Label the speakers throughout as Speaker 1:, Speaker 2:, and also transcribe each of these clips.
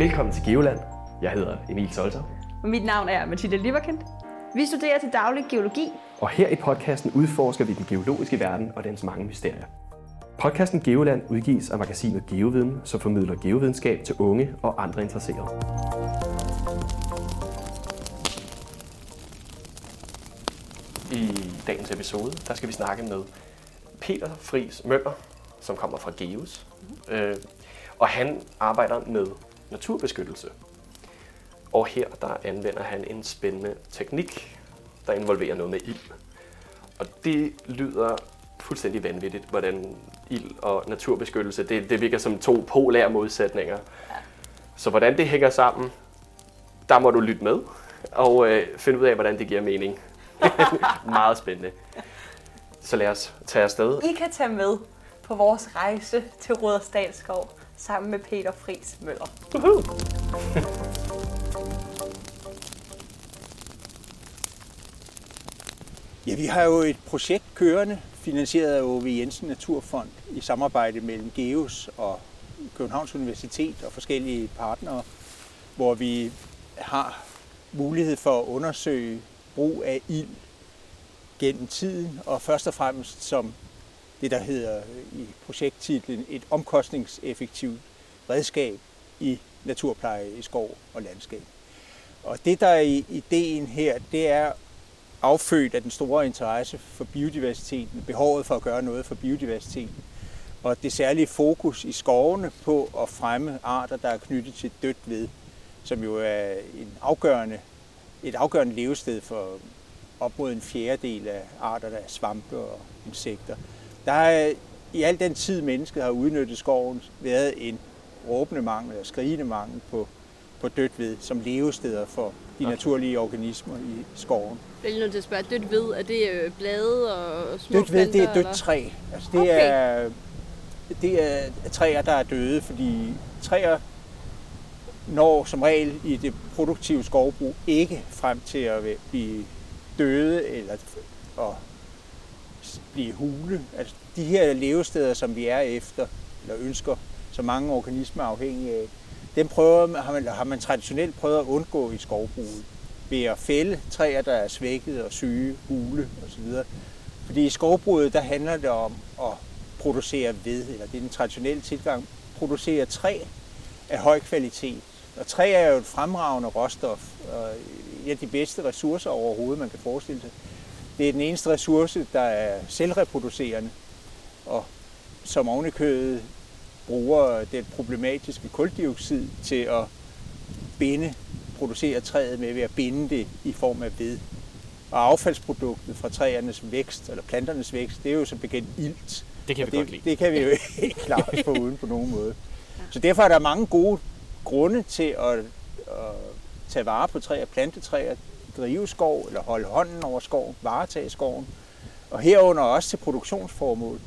Speaker 1: Velkommen til Geoland. Jeg hedder Emil Solter.
Speaker 2: Og mit navn er Mathilde Liverkind. Vi studerer til daglig geologi.
Speaker 1: Og her i podcasten udforsker vi den geologiske verden og dens mange mysterier. Podcasten Geoland udgives af magasinet Geoviden, som formidler geovidenskab til unge og andre interesserede. I dagens episode, der skal vi snakke med Peter Fris Møller, som kommer fra Geos. Øh, og han arbejder med naturbeskyttelse. Og her der anvender han en spændende teknik, der involverer noget med ild. Og det lyder fuldstændig vanvittigt, hvordan ild og naturbeskyttelse, det, det virker som to polære modsætninger. Så hvordan det hænger sammen, der må du lytte med og øh, finde ud af, hvordan det giver mening. Meget spændende. Så lad os tage afsted.
Speaker 2: I kan tage med på vores rejse til Rudersdalskov sammen med Peter Fris Møller.
Speaker 1: Uhuh.
Speaker 3: Ja, vi har jo et projekt kørende, finansieret af O.V. Jensen Naturfond i samarbejde mellem GEOS og Københavns Universitet og forskellige partnere, hvor vi har mulighed for at undersøge brug af ild gennem tiden, og først og fremmest som det, der hedder i projekttitlen et omkostningseffektivt redskab i naturpleje i skov og landskab. Og det, der er i ideen her, det er affødt af den store interesse for biodiversiteten, behovet for at gøre noget for biodiversiteten, og det særlige fokus i skovene på at fremme arter, der er knyttet til dødt ved, som jo er en afgørende, et afgørende levested for op mod en fjerdedel af arter, der er svampe og insekter. Der er i al den tid, mennesket har udnyttet skoven, været en råbende mangel eller skrigende mangel på, på dødt ved som levesteder for de okay. naturlige organismer i skoven.
Speaker 4: Jeg er nødt til at spørge, dødt ved, er det øh, blade og små
Speaker 3: Dødt ved, det er dødt
Speaker 4: eller?
Speaker 3: træ. Altså, det,
Speaker 4: Okay.
Speaker 3: er, det er træer, der er døde, fordi træer når som regel i det produktive skovbrug ikke frem til at blive døde eller s- blive hule. Altså, de her levesteder, som vi er efter, eller ønsker, så mange organismer er afhængige af, dem prøver, har, man, har man traditionelt prøvet at undgå i skovbruget ved at fælde træer, der er svækket og syge, hule osv. Fordi i skovbruget, der handler det om at producere ved, eller det er den traditionelle tilgang, producere træ af høj kvalitet. Og træ er jo et fremragende råstof, og et af de bedste ressourcer overhovedet, man kan forestille sig. Det er den eneste ressource, der er selvreproducerende, og som ovenikøbet bruger den problematiske kuldioxid til at binde, producere træet med ved at binde det i form af ved. Og affaldsproduktet fra træernes vækst, eller planternes vækst, det er jo som bekendt ilt.
Speaker 1: Det kan vi godt
Speaker 3: det,
Speaker 1: lide.
Speaker 3: det kan vi jo ikke klare os på uden på nogen måde. Så derfor er der mange gode grunde til at, at tage vare på træer, plante træer, drive skov eller holde hånden over skov, varetage skoven, og herunder også til produktionsformål.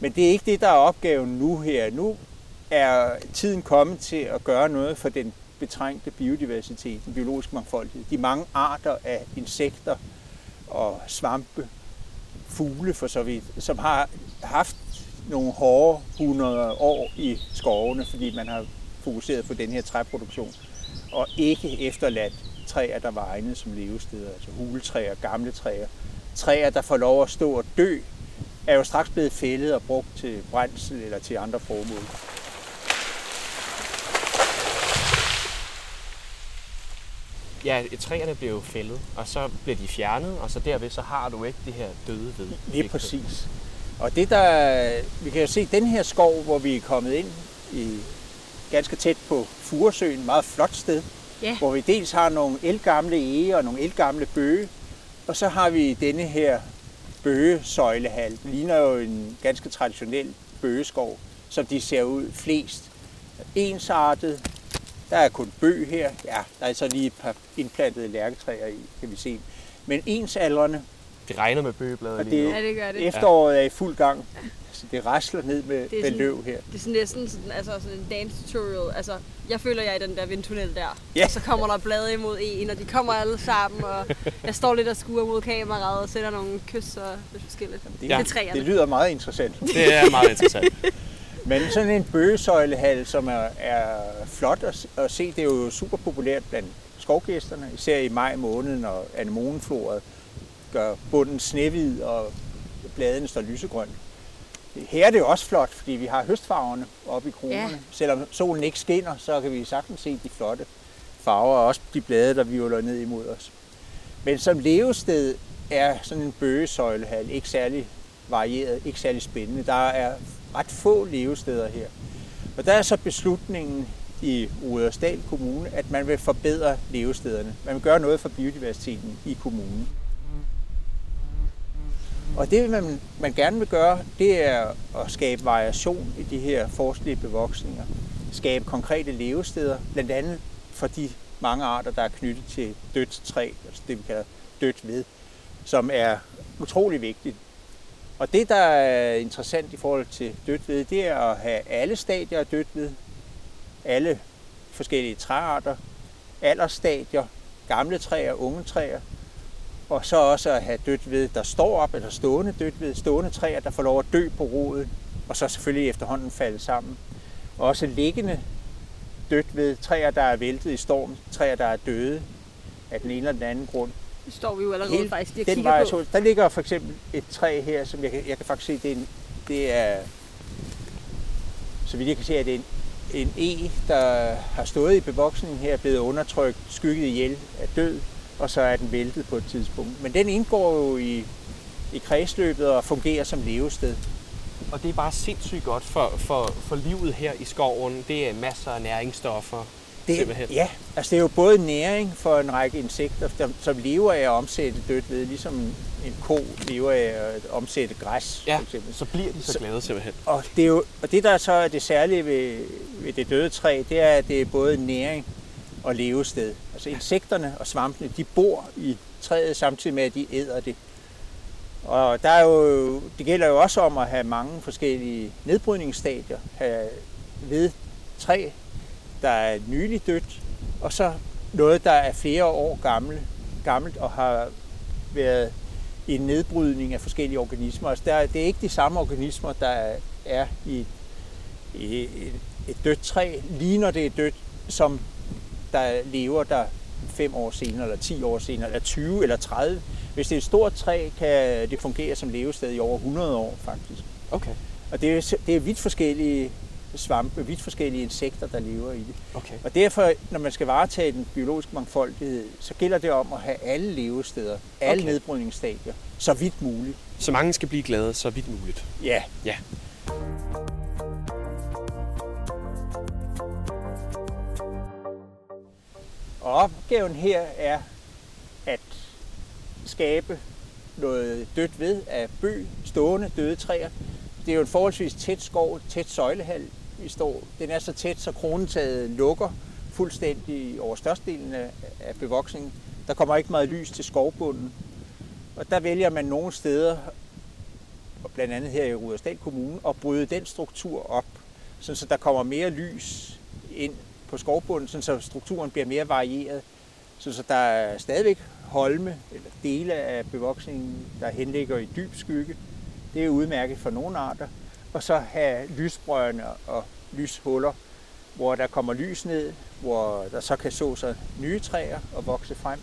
Speaker 3: Men det er ikke det, der er opgaven nu her. Nu er tiden kommet til at gøre noget for den betrængte biodiversitet, den biologiske mangfoldighed. De mange arter af insekter og svampe, fugle for så vidt, som har haft nogle hårde 100 år i skovene, fordi man har fokuseret på den her træproduktion, og ikke efterladt træer, der var egnet som levesteder, altså huletræer, gamle træer. Træer, der får lov at stå og dø, er jo straks blevet fældet og brugt til brændsel eller til andre formål.
Speaker 5: Ja, træerne bliver jo fældet, og så bliver de fjernet, og så derved så har du ikke det her døde ved.
Speaker 3: Lige præcis. Og det der, vi kan jo se den her skov, hvor vi er kommet ind i ganske tæt på Furesøen, meget flot sted,
Speaker 4: Ja.
Speaker 3: hvor vi dels har nogle elgamle ege og nogle elgamle bøge, og så har vi denne her bøgesøjlehal. Den ligner jo en ganske traditionel bøgeskov, som de ser ud flest. Ensartet. Der er kun bøg her. Ja, der er så lige et par indplantede lærketræer i, kan vi se. Men ensaldrende,
Speaker 5: Det regner med bøgeblade lige nu.
Speaker 3: det-
Speaker 4: Ja, det gør det.
Speaker 3: efteråret er i fuld gang. Så det rasler ned med,
Speaker 4: Det er
Speaker 3: med
Speaker 4: sådan-
Speaker 3: løv her.
Speaker 4: Det er sådan, er sådan, sådan, altså sådan en dance tutorial. Altså, jeg føler, jeg er i den der vindtunnel der.
Speaker 3: Ja.
Speaker 4: Og så kommer der blade imod en, og de kommer alle sammen, og jeg står lidt og skuer mod kameraet og sætter nogle kys og lidt forskelligt.
Speaker 3: Det,
Speaker 4: Det træerne.
Speaker 3: det lyder meget interessant.
Speaker 5: Det er meget interessant.
Speaker 3: Men sådan en bøgesøjlehal, som er, er flot at, at se, det er jo super populært blandt skovgæsterne, især i maj måned, når anemonefloret gør bunden snehvid og bladene står lysegrønt. Her er det også flot, fordi vi har høstfarverne oppe i kronerne. Ja. Selvom solen ikke skinner, så kan vi sagtens se de flotte farver, og også de blade, der violer ned imod os. Men som levested er sådan en bøgesøjlehal ikke særlig varieret, ikke særlig spændende. Der er ret få levesteder her. Og der er så beslutningen i Rudersdal Kommune, at man vil forbedre levestederne. Man vil gøre noget for biodiversiteten i kommunen. Og det, man, man gerne vil gøre, det er at skabe variation i de her forskellige bevoksninger. Skabe konkrete levesteder, blandt andet for de mange arter, der er knyttet til dødt træ, altså det vi kalder dødt ved, som er utrolig vigtigt. Og det, der er interessant i forhold til dødt ved, det er at have alle stadier af dødt ved, alle forskellige træarter, aldersstadier, gamle træer, unge træer, og så også at have dødt ved, der står op, eller stående dødt ved, stående træer, der får lov at dø på roden, og så selvfølgelig efterhånden falde sammen. Og også liggende dødt ved, træer, der er væltet i storm, træer, der er døde af den ene eller den anden grund.
Speaker 4: Det står vi jo allerede Helt, faktisk lige
Speaker 3: den
Speaker 4: kigger
Speaker 3: på. Der ligger for eksempel et træ her, som jeg, jeg kan faktisk se, det er, en, det er så vidt jeg kan se, at det er en, en E, der har stået i bevoksningen her, er blevet undertrykt, skygget ihjel, er død, og så er den væltet på et tidspunkt. Men den indgår jo i, i kredsløbet og fungerer som levested.
Speaker 5: Og det er bare sindssygt godt for, for, for livet her i skoven. Det er masser af næringsstoffer.
Speaker 3: Det,
Speaker 5: simpelthen.
Speaker 3: ja, altså det er jo både næring for en række insekter, der, som lever af at omsætte dødt ved, ligesom en ko lever af at omsætte græs.
Speaker 5: Ja,
Speaker 3: for eksempel.
Speaker 5: så bliver de så glade simpelthen.
Speaker 3: Og det, er jo, og det der så er det særlige ved, ved det døde træ, det er, at det er både næring og levested. Altså insekterne og svampene, de bor i træet samtidig med, at de æder det. Og der er jo, det gælder jo også om at have mange forskellige nedbrydningsstadier. Have ved træ, der er nyligt dødt, og så noget, der er flere år gammel, gammelt og har været i en nedbrydning af forskellige organismer. Altså der, det er ikke de samme organismer, der er i, i et dødt træ, lige når det er dødt, som der lever der fem år senere, eller 10 år senere, eller 20 eller 30. Hvis det er et stort træ, kan det fungere som levested i over 100 år faktisk.
Speaker 5: Okay.
Speaker 3: Og det er, det er vidt forskellige svampe, vidt forskellige insekter, der lever i det.
Speaker 5: Okay.
Speaker 3: Og derfor, når man skal varetage den biologiske mangfoldighed, så gælder det om at have alle levesteder, alle
Speaker 5: Okay.
Speaker 3: nedbrydningsstadier, så vidt muligt.
Speaker 5: Så mange skal blive glade så vidt muligt.
Speaker 3: Ja,
Speaker 5: Ja.
Speaker 3: Og opgaven her er at skabe noget dødt ved af bøg, stående døde træer. Det er jo en forholdsvis tæt skov, tæt søjlehal, vi står. Den er så tæt, så kronetaget lukker fuldstændig over størstedelen af, bevoksningen. Der kommer ikke meget lys til skovbunden. Og der vælger man nogle steder, og blandt andet her i Rudersdal Kommune, at bryde den struktur op, så der kommer mere lys ind på skovbunden, så strukturen bliver mere varieret. Så, så der er stadigvæk holme eller dele af bevoksningen, der henligger i dyb skygge. Det er udmærket for nogle arter. Og så have lysbrønde og lyshuller, hvor der kommer lys ned, hvor der så kan så sig nye træer og vokse frem.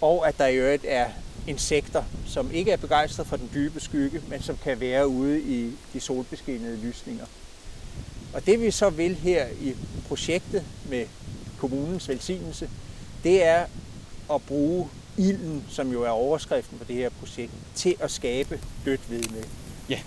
Speaker 3: Og at der i øvrigt er insekter, som ikke er begejstret for den dybe skygge, men som kan være ude i de solbeskinnede lysninger. Og det vi så vil her i projektet med kommunens velsignelse, det er at bruge ilden, som jo er overskriften på det her projekt, til at skabe dødt ved med.
Speaker 5: Ja.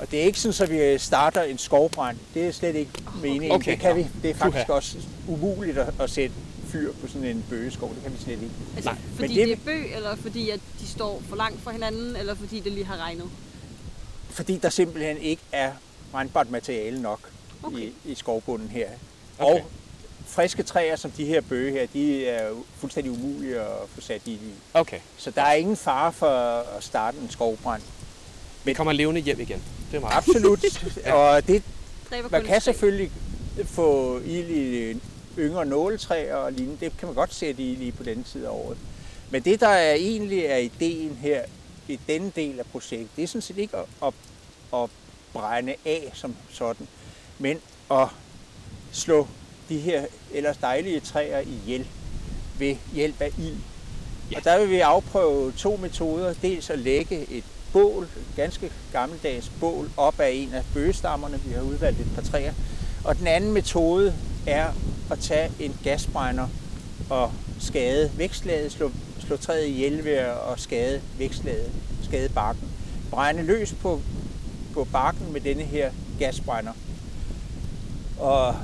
Speaker 3: Og det er ikke sådan, at vi starter en skovbrand. Det er slet ikke meningen.
Speaker 5: Okay.
Speaker 3: Det kan vi. Det er faktisk også umuligt at, at sætte fyr på sådan en bøgeskov. Det kan vi slet ikke.
Speaker 4: Altså,
Speaker 5: Nej.
Speaker 4: fordi
Speaker 3: Men
Speaker 4: det...
Speaker 3: det-
Speaker 4: det er bøg, eller fordi at de står for langt fra hinanden, eller fordi det lige har regnet?
Speaker 3: Fordi der simpelthen ikke er brændbart materiale nok
Speaker 4: Okay.
Speaker 3: i, i skovbunden her.
Speaker 5: Okay.
Speaker 3: Og friske træer som de her bøge her, de er fuldstændig umulige at få sat i.
Speaker 5: Okay.
Speaker 3: Så der er ingen fare for at starte en skovbrand.
Speaker 5: Vi kommer levende hjem igen. Det er meget.
Speaker 3: Absolut. Og det, man kan selvfølgelig få ild i yngre nåletræer og lignende. Det kan man godt sætte i lige på denne tid af året. Men det, der er egentlig er ideen her i denne del af projektet, det er sådan set ikke at, at, at brænde af som sådan, men at slå de her ellers dejlige træer ihjel ved hjælp af ild. Ja. Og der vil vi afprøve to metoder. Dels at lægge et bål, et ganske gammeldags bål, op af en af bøgestammerne. Vi har udvalgt et par træer. Og den anden metode er at tage en gasbrænder og skade vækstlaget, slå, slå træet ihjel ved at skade vækstlaget, skade barken. Brænde løs på, på sammen med denne her gasbrænder. Og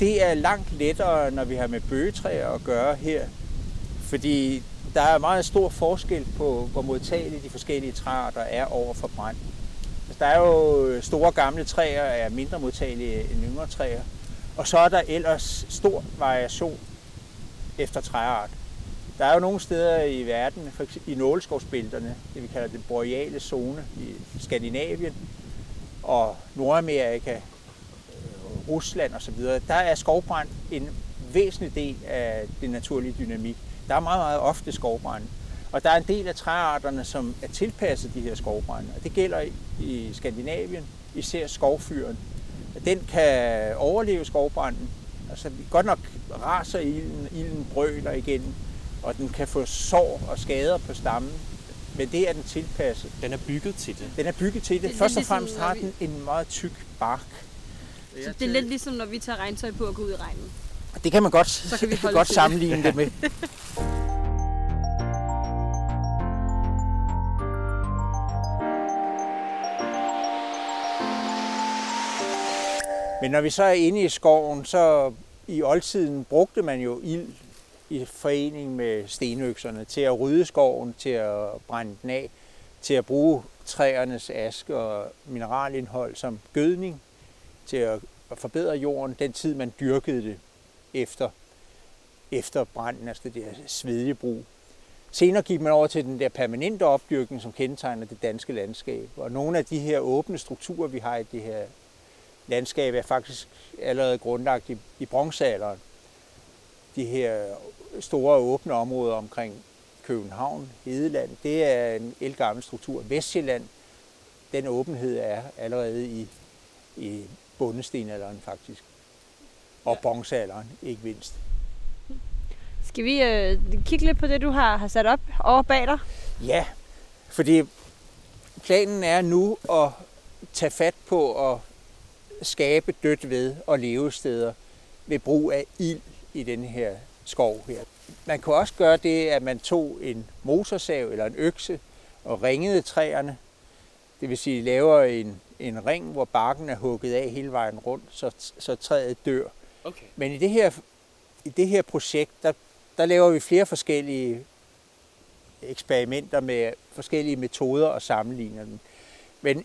Speaker 3: det er langt lettere, når vi har med bøgetræer at gøre her, fordi der er meget stor forskel på, hvor modtagelige de forskellige træer, der er over for brand. Altså, der er jo store gamle træer, er mindre modtagelige end yngre træer. Og så er der ellers stor variation efter træart. Der er jo nogle steder i verden, for eksempel i nåleskovsbælterne, det vi kalder den boreale zone i Skandinavien og Nordamerika, øh, Rusland osv., der er skovbrand en væsentlig del af den naturlige dynamik. Der er meget, meget ofte skovbrand. Og der er en del af træarterne, som er tilpasset de her skovbrænde. Og det gælder i Skandinavien, især skovfyren. Den kan overleve skovbranden. Altså, godt nok raser ilden, ilden brøler igen, og den kan få sår og skader på stammen. Men det er den tilpasset.
Speaker 5: Den er bygget til det.
Speaker 3: Den er bygget til det.
Speaker 4: Det
Speaker 3: Først og
Speaker 4: ligesom,
Speaker 3: fremmest
Speaker 4: når
Speaker 3: har
Speaker 4: vi-
Speaker 3: den en meget tyk bark.
Speaker 4: Så det er lidt ligesom, når vi tager regntøj på og går ud i regnen.
Speaker 3: Det kan man godt,
Speaker 4: Så kan vi holde
Speaker 3: godt sammenligne det med. Men når vi så er inde i skoven, så i oldtiden brugte man jo ild i forening med stenøkserne til at rydde skoven, til at brænde den af, til at bruge træernes aske og mineralindhold som gødning, til at forbedre jorden den tid, man dyrkede det efter, efter branden, altså det der svedjebrug. Senere gik man over til den der permanente opdyrkning, som kendetegner det danske landskab. Og nogle af de her åbne strukturer, vi har i det her landskab, er faktisk allerede grundlagt i, i bronzealderen. De her store åbne områder omkring København, Hedeland, det er en elgammel struktur. Vestjylland, den åbenhed er allerede i, i bundestenalderen faktisk. Og bronzealderen, ikke mindst.
Speaker 4: Skal vi øh, kigge lidt på det, du har, har sat op over bag dig?
Speaker 3: Ja, fordi planen er nu at tage fat på at skabe dødt ved og levesteder ved brug af ild i den her skov her. Man kunne også gøre det, at man tog en motorsav eller en økse og ringede træerne. Det vil sige, laver en, en ring, hvor barken er hugget af hele vejen rundt, så, så træet dør.
Speaker 5: Okay.
Speaker 3: Men i det her, i det her projekt, der, der laver vi flere forskellige eksperimenter med forskellige metoder og sammenligner dem. Men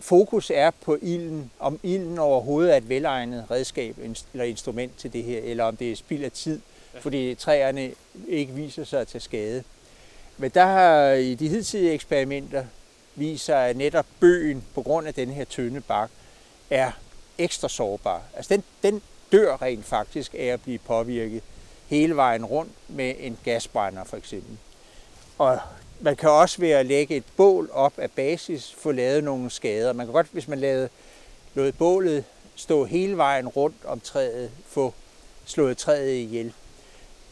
Speaker 3: fokus er på ilden, om ilden overhovedet er et velegnet redskab eller instrument til det her, eller om det er spild af tid, fordi træerne ikke viser sig at tage skade. Men der har i de hidtidige eksperimenter vist sig, at netop bøgen, på grund af den her tynde bark, er ekstra sårbar. Altså den, den dør rent faktisk af at blive påvirket hele vejen rundt med en gasbrænder for eksempel. Og man kan også ved at lægge et bål op af basis få lavet nogle skader. Man kan godt, hvis man lavede, lod bålet stå hele vejen rundt om træet, få slået træet ihjel.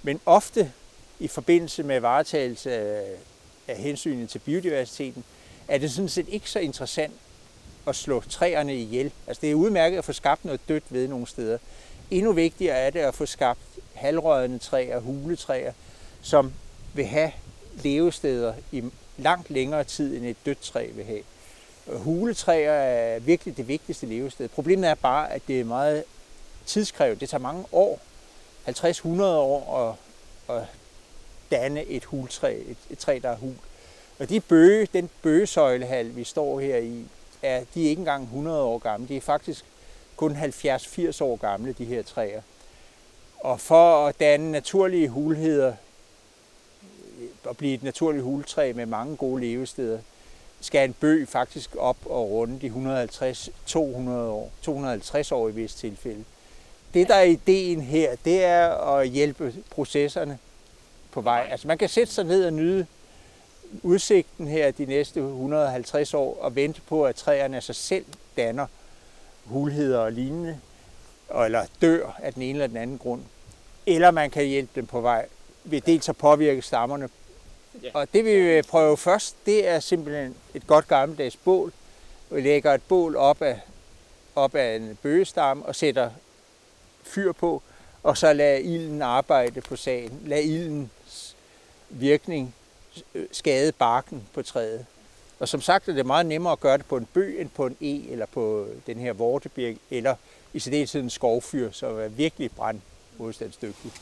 Speaker 3: Men ofte i forbindelse med varetagelse af, af hensynet til biodiversiteten, er det sådan set ikke så interessant at slå træerne ihjel. Altså det er udmærket at få skabt noget dødt ved nogle steder. Endnu vigtigere er det at få skabt halvrødende træer, huletræer, som vil have levesteder i langt længere tid, end et dødt træ vil have. Huletræer er virkelig det vigtigste levested. Problemet er bare, at det er meget tidskrævende. Det tager mange år, 50-100 år at, at danne et hultræ, et, et træ, der er hul. Og de bøge, den bøgesøjlehal, vi står her i, er, de er ikke engang 100 år gamle. De er faktisk kun 70-80 år gamle, de her træer. Og for at danne naturlige hulheder, og blive et naturligt huletræ med mange gode levesteder, skal en bøg faktisk op og runde de 150-200 år, 250 år i vis tilfælde. Det, der er ideen her, det er at hjælpe processerne på vej. Altså man kan sætte sig ned og nyde udsigten her de næste 150 år og vente på, at træerne af sig selv danner hulheder og lignende, eller dør af den ene eller den anden grund. Eller man kan hjælpe dem på vej ved dels at påvirke stammerne.
Speaker 5: Ja.
Speaker 3: Og det vi vil prøve først, det er simpelthen et godt gammeldags bål. Vi lægger et bål op af, op af en bøgestamme og sætter fyr på, og så lader ilden arbejde på sagen. Lad ildens virkning øh, skade barken på træet. Og som sagt er det meget nemmere at gøre det på en bøg end på en e, eller på den her vortebirk, eller i særdeleshed en skovfyr, som er virkelig brandmodstandsdygtig.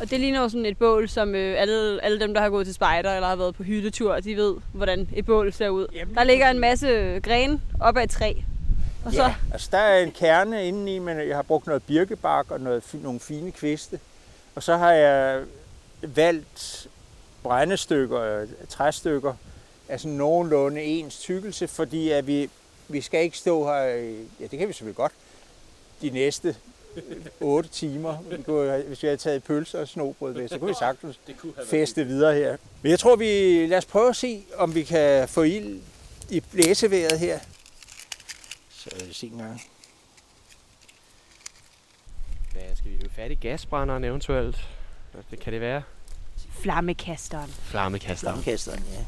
Speaker 4: Og det ligner jo sådan et bål, som øh, alle, alle dem, der har gået til spejder eller har været på hyttetur, de ved, hvordan et bål ser ud.
Speaker 3: Jamen,
Speaker 4: Der ligger en masse grene op ad et træ. Og så,
Speaker 3: Ja, altså der er en kerne indeni, men jeg har brugt noget birkebark og noget, nogle fine kviste. Og så har jeg valgt brændestykker, øh, træstykker, af sådan nogenlunde ens tykkelse, fordi at vi, vi skal ikke stå her, ja det kan vi selvfølgelig godt, de næste 8 timer. Vi kunne, hvis vi havde taget pølser og snobrød med, så kunne vi sagtens
Speaker 5: Det kunne have
Speaker 3: feste videre her. Men jeg tror, vi lad os prøve at se, om vi kan få ild i blæseværet her. Så lad os se en gang.
Speaker 5: Hvad skal vi hive fat i gasbrænderen eventuelt? Det kan det være.
Speaker 4: flammekasteren.
Speaker 5: Flammekaster.
Speaker 3: Flammekasteren, ja.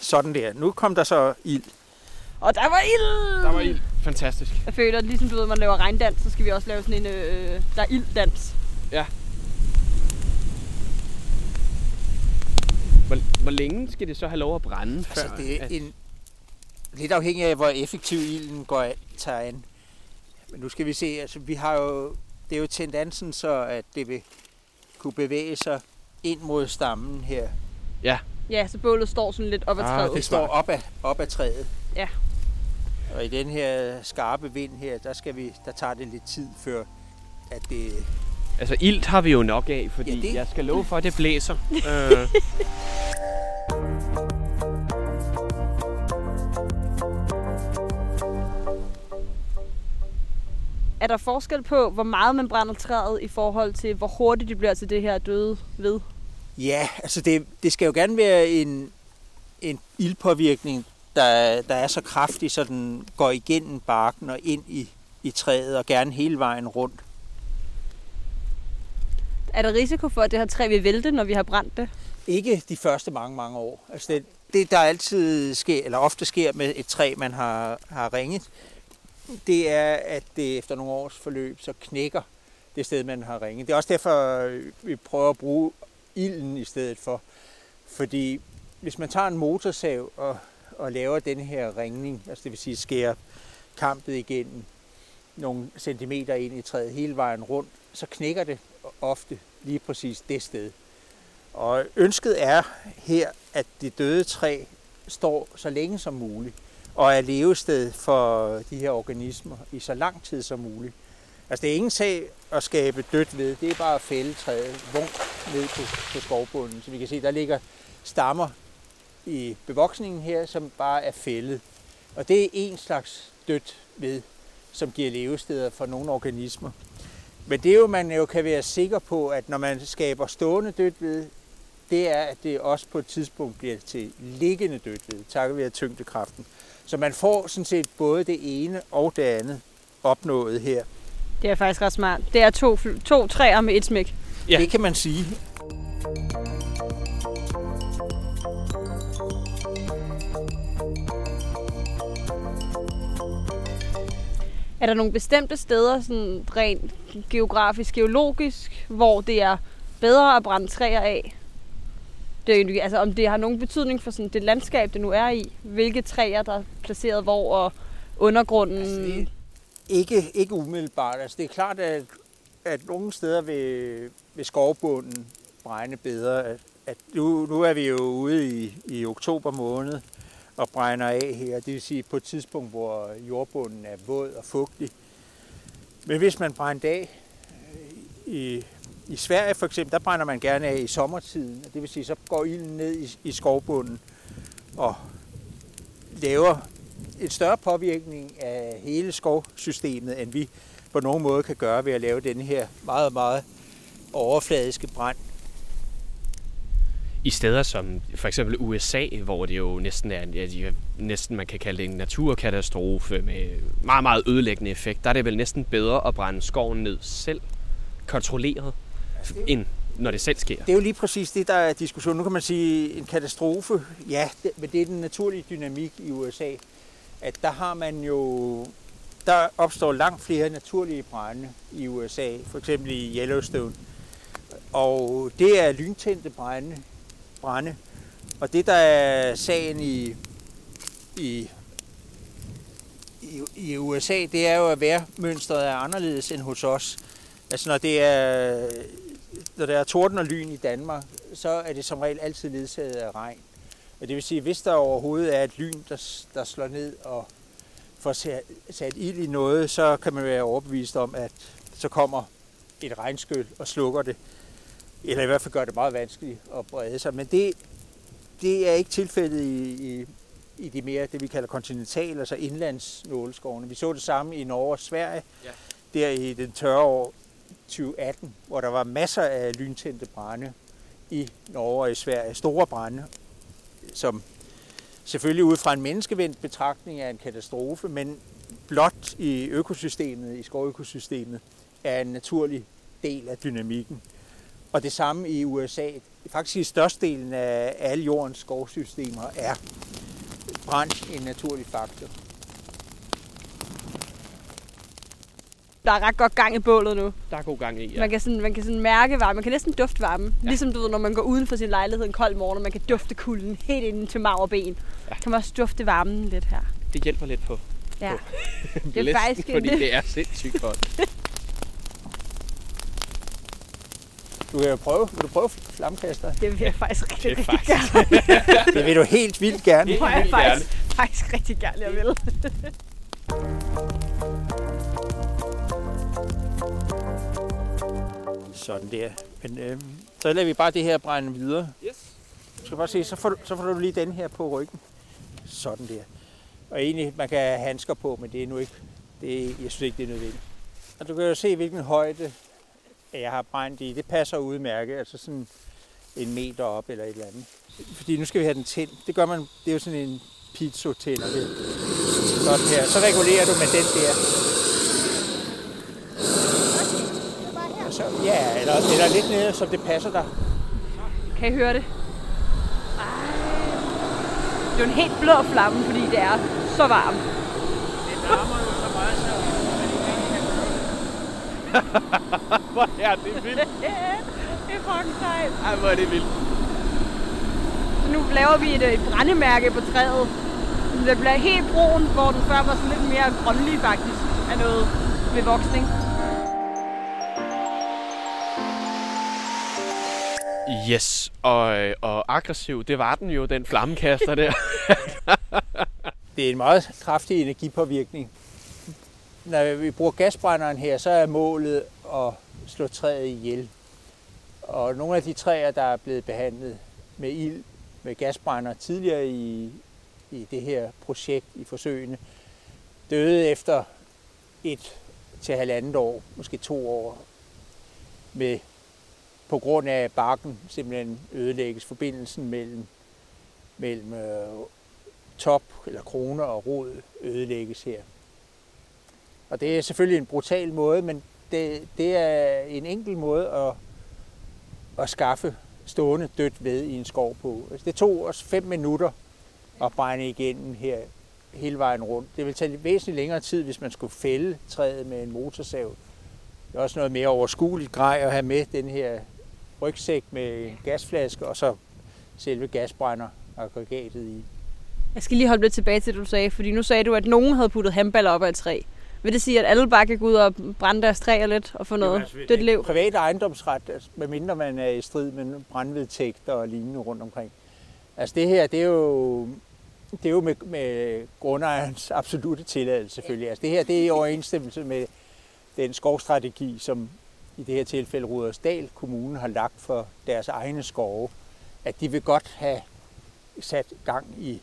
Speaker 3: Sådan der. Nu kom der så ild.
Speaker 4: Og der var ild!
Speaker 5: Der var ild. Fantastisk.
Speaker 4: Jeg føler, at ligesom du ved, man laver regndans, så skal vi også lave sådan en, øh, der er ilddans.
Speaker 5: Hvor, hvor længe skal det så have lov at brænde?
Speaker 3: Altså,
Speaker 5: før,
Speaker 3: det er
Speaker 5: at-
Speaker 3: en, lidt afhængig af, hvor effektiv ilden går an, tager an. Men nu skal vi se, altså vi har jo, det er jo tendensen så, at det vil kunne bevæge sig ind mod stammen her.
Speaker 4: Ja, så bålet står sådan lidt op ad
Speaker 5: Ah,
Speaker 4: træet.
Speaker 3: Det står op ad, op ad træet.
Speaker 4: Ja.
Speaker 3: Og i den her skarpe vind her, der, skal vi, der tager det lidt tid før, at det...
Speaker 5: Altså, ilt har vi jo nok af, fordi
Speaker 3: Ja, det...
Speaker 5: jeg skal love for, at det blæser. øh,
Speaker 4: Er der forskel på, hvor meget man brænder træet i forhold til, hvor hurtigt det bliver til det her døde ved?
Speaker 3: Ja, altså det, det skal jo gerne være en, en ildpåvirkning, der, der er så kraftig, så den går igennem barken og ind i, i træet, og gerne hele vejen rundt.
Speaker 4: Er der risiko for, at det her træ vil vælte, når vi har brændt det?
Speaker 3: Ikke de første mange, mange år. Altså det, det, der altid sker, eller ofte sker med et træ, man har, har ringet, det er, at det efter nogle års forløb, så knækker det sted, man har ringet. Det er også derfor, vi prøver at bruge ilden i stedet for. Fordi hvis man tager en motorsav og, og laver den her ringning, altså det vil sige skærer kampet igennem nogle centimeter ind i træet hele vejen rundt, så knækker det ofte lige præcis det sted. Og ønsket er her, at det døde træ står så længe som muligt, og er levested for de her organismer i så lang tid som muligt. Altså det er ingen sag at skabe dødt ved, det er bare at fælde træet vunk ned på, på skovbunden. Så vi kan se, der ligger stammer i bevoksningen her, som bare er fældet. Og det er en slags dødt ved, som giver levesteder for nogle organismer. Men det er jo, man jo kan være sikker på, at når man skaber stående dødt ved, det er, at det også på et tidspunkt bliver til liggende dødt ved, takket være tyngdekraften. Så man får sådan set både det ene og det andet opnået her.
Speaker 4: Det er faktisk ret smart. Det er to, to træer med et smæk.
Speaker 5: Ja.
Speaker 3: Ja. Det kan man sige.
Speaker 4: Er der nogle bestemte steder, sådan rent geografisk, geologisk, hvor det er bedre at brænde træer af? Det er egentlig- altså, om det har nogen betydning for sådan det landskab, det nu er i. Hvilke træer, der er placeret hvor, og undergrunden.
Speaker 3: Altså, det, ikke, ikke umiddelbart. Altså, det er klart, at, at nogle steder ved, ved skovbunden brænde bedre. At, at nu, nu er vi jo ude i, i oktober måned og brænder af her. Det vil sige på et tidspunkt, hvor jordbunden er våd og fugtig. Men hvis man brænder af øh, i, i Sverige for eksempel, der brænder man gerne af i sommertiden. Det vil sige, så går ilden ned i, i skovbunden og laver en større påvirkning af hele skovsystemet, end vi på nogen måde kan gøre ved at lave den her meget, meget overfladiske brand
Speaker 5: i steder som for eksempel USA, hvor det jo næsten er, ja, de, næsten man kan kalde det en naturkatastrofe med meget, meget ødelæggende effekt, der er det vel næsten bedre at brænde skoven ned selv, kontrolleret, end når det selv sker.
Speaker 3: Det er jo lige præcis det, der er diskussion. Nu kan man sige en katastrofe, ja, det, men det er den naturlige dynamik i USA, at der har man jo, der opstår langt flere naturlige brænde i USA, for eksempel i Yellowstone. Og det er lyntændte brænde, brænde. Og det, der er sagen i, i, i, i USA, det er jo, at vejrmønstret er anderledes end hos os. Altså når det er, når der er torden og lyn i Danmark, så er det som regel altid ledsaget af regn. Og det vil sige, hvis der overhovedet er et lyn, der, der slår ned og får sat, ild i noget, så kan man være overbevist om, at så kommer et regnskyl og slukker det. Eller i hvert fald gør det meget vanskeligt at brede sig. Men det, det er ikke tilfældet i, i, i de mere, det vi kalder kontinental, altså indlandsnåleskovene. Vi så det samme i Norge og Sverige, ja. der i den tørre år 2018, hvor der var masser af lyntændte brænde i Norge og i Sverige. Store brænde, som selvfølgelig ud fra en menneskevendt betragtning er en katastrofe, men blot i økosystemet, i skovøkosystemet, er en naturlig del af dynamikken. Og det samme i USA. Faktisk i størstedelen af alle jordens skovsystemer er brand en naturlig faktor.
Speaker 4: Der er ret godt gang i bålet nu.
Speaker 5: Der er god gang i, ja.
Speaker 4: Man kan, sådan, man kan sådan mærke varme. Man kan næsten dufte varme. Ja. Ligesom du ved, når man går uden for sin lejlighed en kold morgen, og man kan dufte kulden helt ind til mag og ben. Ja. Kan man også dufte varmen lidt her.
Speaker 5: Det hjælper lidt på,
Speaker 4: Ja.
Speaker 5: på
Speaker 4: Det er faktisk
Speaker 5: fordi det er sindssygt koldt.
Speaker 3: Du kan jo prøve. Vil du prøve flammekaster?
Speaker 4: Det vil jeg faktisk rigtig,
Speaker 5: Det er
Speaker 4: rigtig
Speaker 5: faktisk-
Speaker 4: gerne.
Speaker 3: Det vil du helt vildt gerne.
Speaker 4: Det vil jeg faktisk, faktisk rigtig gerne, jeg vil.
Speaker 3: Sådan der. Men øh, så lader vi bare det her brænde videre.
Speaker 5: Yes.
Speaker 3: Du skal bare se, så får, du, så får du lige den her på ryggen. Sådan der. Og egentlig, man kan have handsker på, men det er nu ikke, det er, jeg synes ikke, det er nødvendigt. Og du kan jo se, hvilken højde jeg har brændt i. Det passer udmærket, altså sådan en meter op eller et eller andet. Fordi nu skal vi have den tændt. Det gør man, det er jo sådan en pizzo-tænder. Det. Sådan her. Så regulerer du med den der. Og så, ja, eller, eller lidt nede, så det passer dig.
Speaker 4: Kan I høre det? Ej. Det er jo en helt blå flamme, fordi det er så varmt.
Speaker 3: Det larmer jo så meget, så
Speaker 5: Hvor er det vildt.
Speaker 4: det er fucking sejt.
Speaker 5: Ej, hvor er det vildt.
Speaker 4: Så nu laver vi et, et brændemærke på træet. Så Det bliver helt brun, hvor den før var sådan lidt mere grønlig faktisk af noget ved voksning.
Speaker 5: Yes, og, og aggressiv, det var den jo, den flammekaster der.
Speaker 3: Det er en meget kraftig energipåvirkning. Når vi bruger gasbrænderen her, så er målet at slå træet ihjel. Og nogle af de træer, der er blevet behandlet med ild med gasbrænder tidligere i, i det her projekt i forsøgene, døde efter et til halvandet år, måske to år, med, på grund af at barken simpelthen ødelægges forbindelsen mellem, mellem øh, top eller kroner og rod ødelægges her. Og det er selvfølgelig en brutal måde, men det, det er en enkel måde at, at skaffe stående dødt ved i en skov på. Altså, det tog os fem minutter at brænde igennem her hele vejen rundt. Det vil tage væsentligt længere tid, hvis man skulle fælde træet med en motorsav. Det er også noget mere overskueligt grej at have med den her rygsæk med en gasflaske og så selve gasbrænder aggregatet i.
Speaker 4: Jeg skal lige holde lidt tilbage til det, du sagde, fordi nu sagde du, at nogen havde puttet handballer op af et træ. Vil det sige, at alle bare kan gå ud og brænde deres træer lidt og få noget dødt lev?
Speaker 3: Privat ejendomsret, altså, medmindre man er i strid med brandvedtægter og lignende rundt omkring. Altså det her, det er jo, det er jo med, med grundejerens absolute tilladelse selvfølgelig. Altså det her, det er i overensstemmelse med den skovstrategi, som i det her tilfælde Rudersdal Kommune har lagt for deres egne skove. At de vil godt have sat gang i,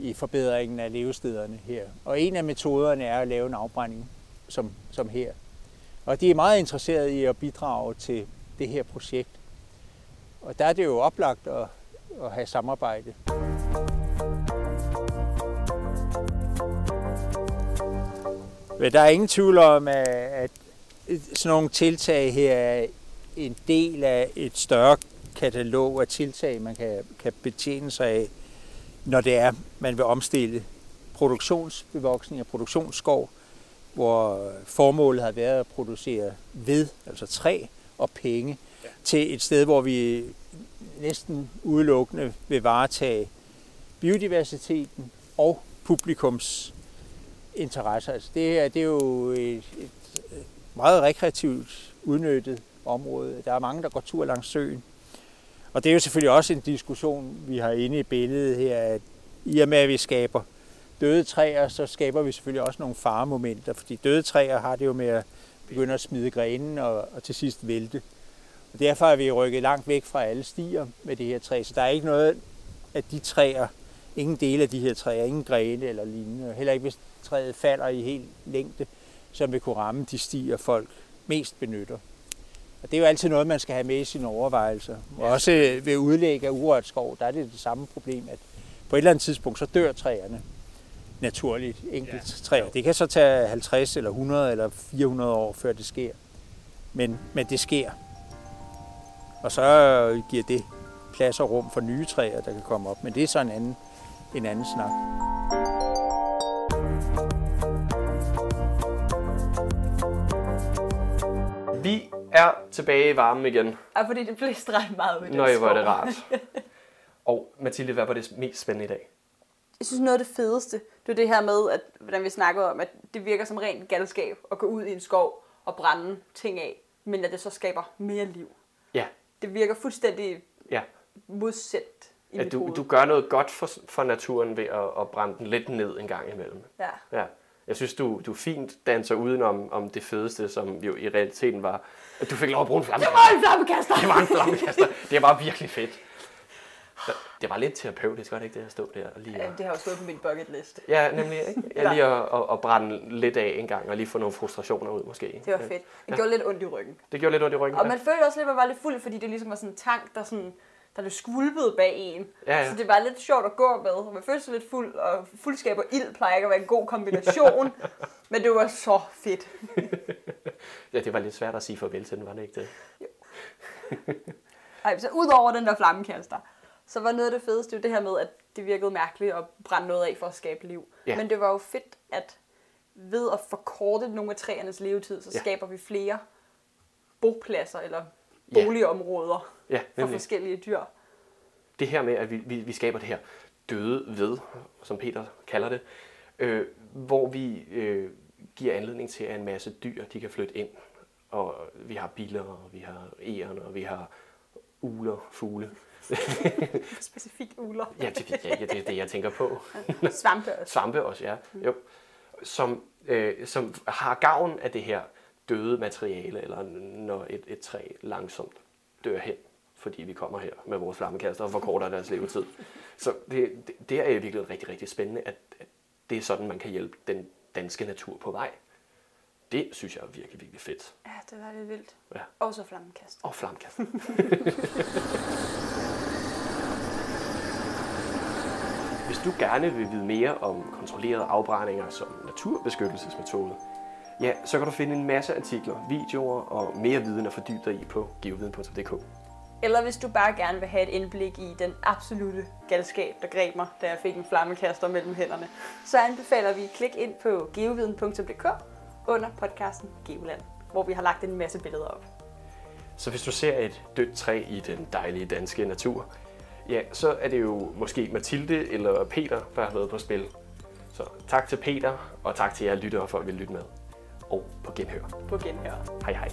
Speaker 3: i forbedringen af levestederne her. Og en af metoderne er at lave en afbrænding som, som her. Og de er meget interesserede i at bidrage til det her projekt. og der er det jo oplagt at, at have samarbejde. Men der er ingen tvivl om, at, at sådan nogle tiltag her er en del af et større katalog af tiltag, man kan, kan betjene sig af, når det er, man vil omstille produktionsbevoksning og produktionsskov, hvor formålet har været at producere ved, altså træ og penge, ja. til et sted, hvor vi næsten udelukkende vil varetage biodiversiteten og publikums interesser. Altså det her det er jo et, et meget rekreativt udnyttet område. Der er mange, der går tur langs søen. Og det er jo selvfølgelig også en diskussion, vi har inde i billedet her, at i og med, at vi skaber døde træer, så skaber vi selvfølgelig også nogle faremomenter, fordi døde træer har det jo med at begynde at smide grenen og, og til sidst vælte. Og derfor er vi rykket langt væk fra alle stier med det her træ, så der er ikke noget af de træer, ingen dele af de her træer, ingen grene eller lignende, heller ikke hvis træet falder i helt længde, som vil kunne ramme de stier, folk mest benytter. Og det er jo altid noget, man skal have med i sine overvejelser. Og også ved udlæg af urørt skov, der er det det samme problem, at på et eller andet tidspunkt, så dør træerne naturligt, enkelt ja. træer. Det kan så tage 50 eller 100 eller 400 år, før det sker. Men, men det sker. Og så giver det plads og rum for nye træer, der kan komme op. Men det er så en anden, en anden snak.
Speaker 1: Vi er tilbage i varmen igen.
Speaker 4: Ja, fordi det blæste ret meget ud i den
Speaker 1: Nøj, hvor er det rart. Og Mathilde, hvad var det mest spændende i dag?
Speaker 4: Jeg synes noget af det fedeste, det er det her med, at, hvordan vi snakkede om, at det virker som rent galskab at gå ud i en skov og brænde ting af, men at det så skaber mere liv.
Speaker 1: Ja,
Speaker 4: Det virker fuldstændig
Speaker 1: ja.
Speaker 4: modsat i
Speaker 1: At
Speaker 4: mit
Speaker 1: du,
Speaker 4: hoved.
Speaker 1: du gør noget godt for, for naturen ved at, at brænde den lidt ned en gang imellem.
Speaker 4: Ja.
Speaker 1: Ja. Jeg synes, du, du fint danser udenom om det fedeste, som jo i realiteten var, at du fik lov at bruge en flammekaster.
Speaker 4: Det var en flammekaster!
Speaker 1: Det var en flammekaster. Det var virkelig fedt. Det var lidt terapeutisk, var det ikke det at stå der og lige
Speaker 4: Ja,
Speaker 1: at...
Speaker 4: det har jo stået på min bucket list.
Speaker 1: Ja, nemlig. Ikke? Ja, lige at, at, at, brænde lidt af en gang, og lige få nogle frustrationer ud måske.
Speaker 4: Det var fedt. Det gjorde lidt ondt i ryggen.
Speaker 1: Det gjorde lidt ondt i ryggen.
Speaker 4: Og man følte også lidt, at man var lidt fuld, fordi det ligesom var sådan en tank, der sådan der blev skvulpet bag en.
Speaker 1: Ja, ja.
Speaker 4: Så det var lidt sjovt at gå med. Og man følte sig lidt fuld, og fuldskab og ild plejer ikke at være en god kombination. men det var så fedt.
Speaker 1: Ja, det var lidt svært at sige farvel til den, var det ikke det?
Speaker 4: Ej, så udover den der flammekaster, så var noget af det fedeste jo det her med, at det virkede mærkeligt at brænde noget af for at skabe liv.
Speaker 1: Ja.
Speaker 4: Men det var jo fedt, at ved at forkorte nogle af træernes levetid, så
Speaker 1: Ja.
Speaker 4: skaber vi flere bopladser eller. Boligområder
Speaker 1: Ja,
Speaker 4: for
Speaker 1: nemlig.
Speaker 4: forskellige dyr.
Speaker 1: det her med, at vi, vi, vi skaber det her døde ved, som Peter kalder det, øh, hvor vi øh, giver anledning til, at en masse dyr de kan flytte ind. Og vi har biler, og vi har æren, og vi har uler, fugle.
Speaker 4: Specifikt uler.
Speaker 1: Ja, det, ja, det er det, jeg tænker på.
Speaker 4: Svampe også.
Speaker 1: Svampe også, ja. Jo. Som, øh, som har gavn af det her døde materiale, eller når et, et træ langsomt dør hen, fordi vi kommer her med vores flammekaster og forkorter deres levetid. Så det, det, det er i virkeligheden rigtig, rigtig spændende, at, at det er sådan, man kan hjælpe den danske natur på vej. Det synes jeg er virkelig, virkelig fedt.
Speaker 4: Ja, det var lidt vildt.
Speaker 1: Ja.
Speaker 4: Og så flammekast.
Speaker 1: Og flammekaster. Hvis du gerne vil vide mere om kontrollerede afbrændinger som naturbeskyttelsesmetode, ja, så kan du finde en masse artikler, videoer og mere viden at fordybe dig i på geoviden.dk.
Speaker 4: Eller hvis du bare gerne vil have et indblik i den absolute galskab, der greb mig, da jeg fik en flammekaster mellem hænderne, så anbefaler vi klik ind på geoviden.dk under podcasten Geoland, hvor vi har lagt en masse billeder op.
Speaker 1: Så hvis du ser et dødt træ i den dejlige danske natur, ja, så er det jo måske Mathilde eller Peter, der har været på spil. Så tak til Peter, og tak til jer lyttere for at ville lytte med. Og på genhør.
Speaker 4: På genhør.
Speaker 1: Hej hej.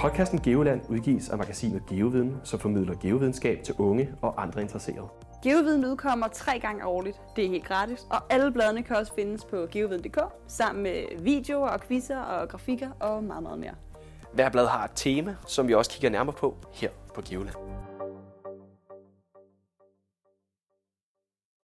Speaker 1: Podcasten Geoland udgives af magasinet Geoviden, som formidler geovidenskab til unge og andre interesserede.
Speaker 6: Geoviden udkommer tre gange årligt. Det er helt gratis, og alle bladene kan også findes på geoviden.dk, sammen med videoer og quizzer og grafikker og meget, meget mere.
Speaker 1: Hver blad har et tema, som vi også kigger nærmere på her på Geoland.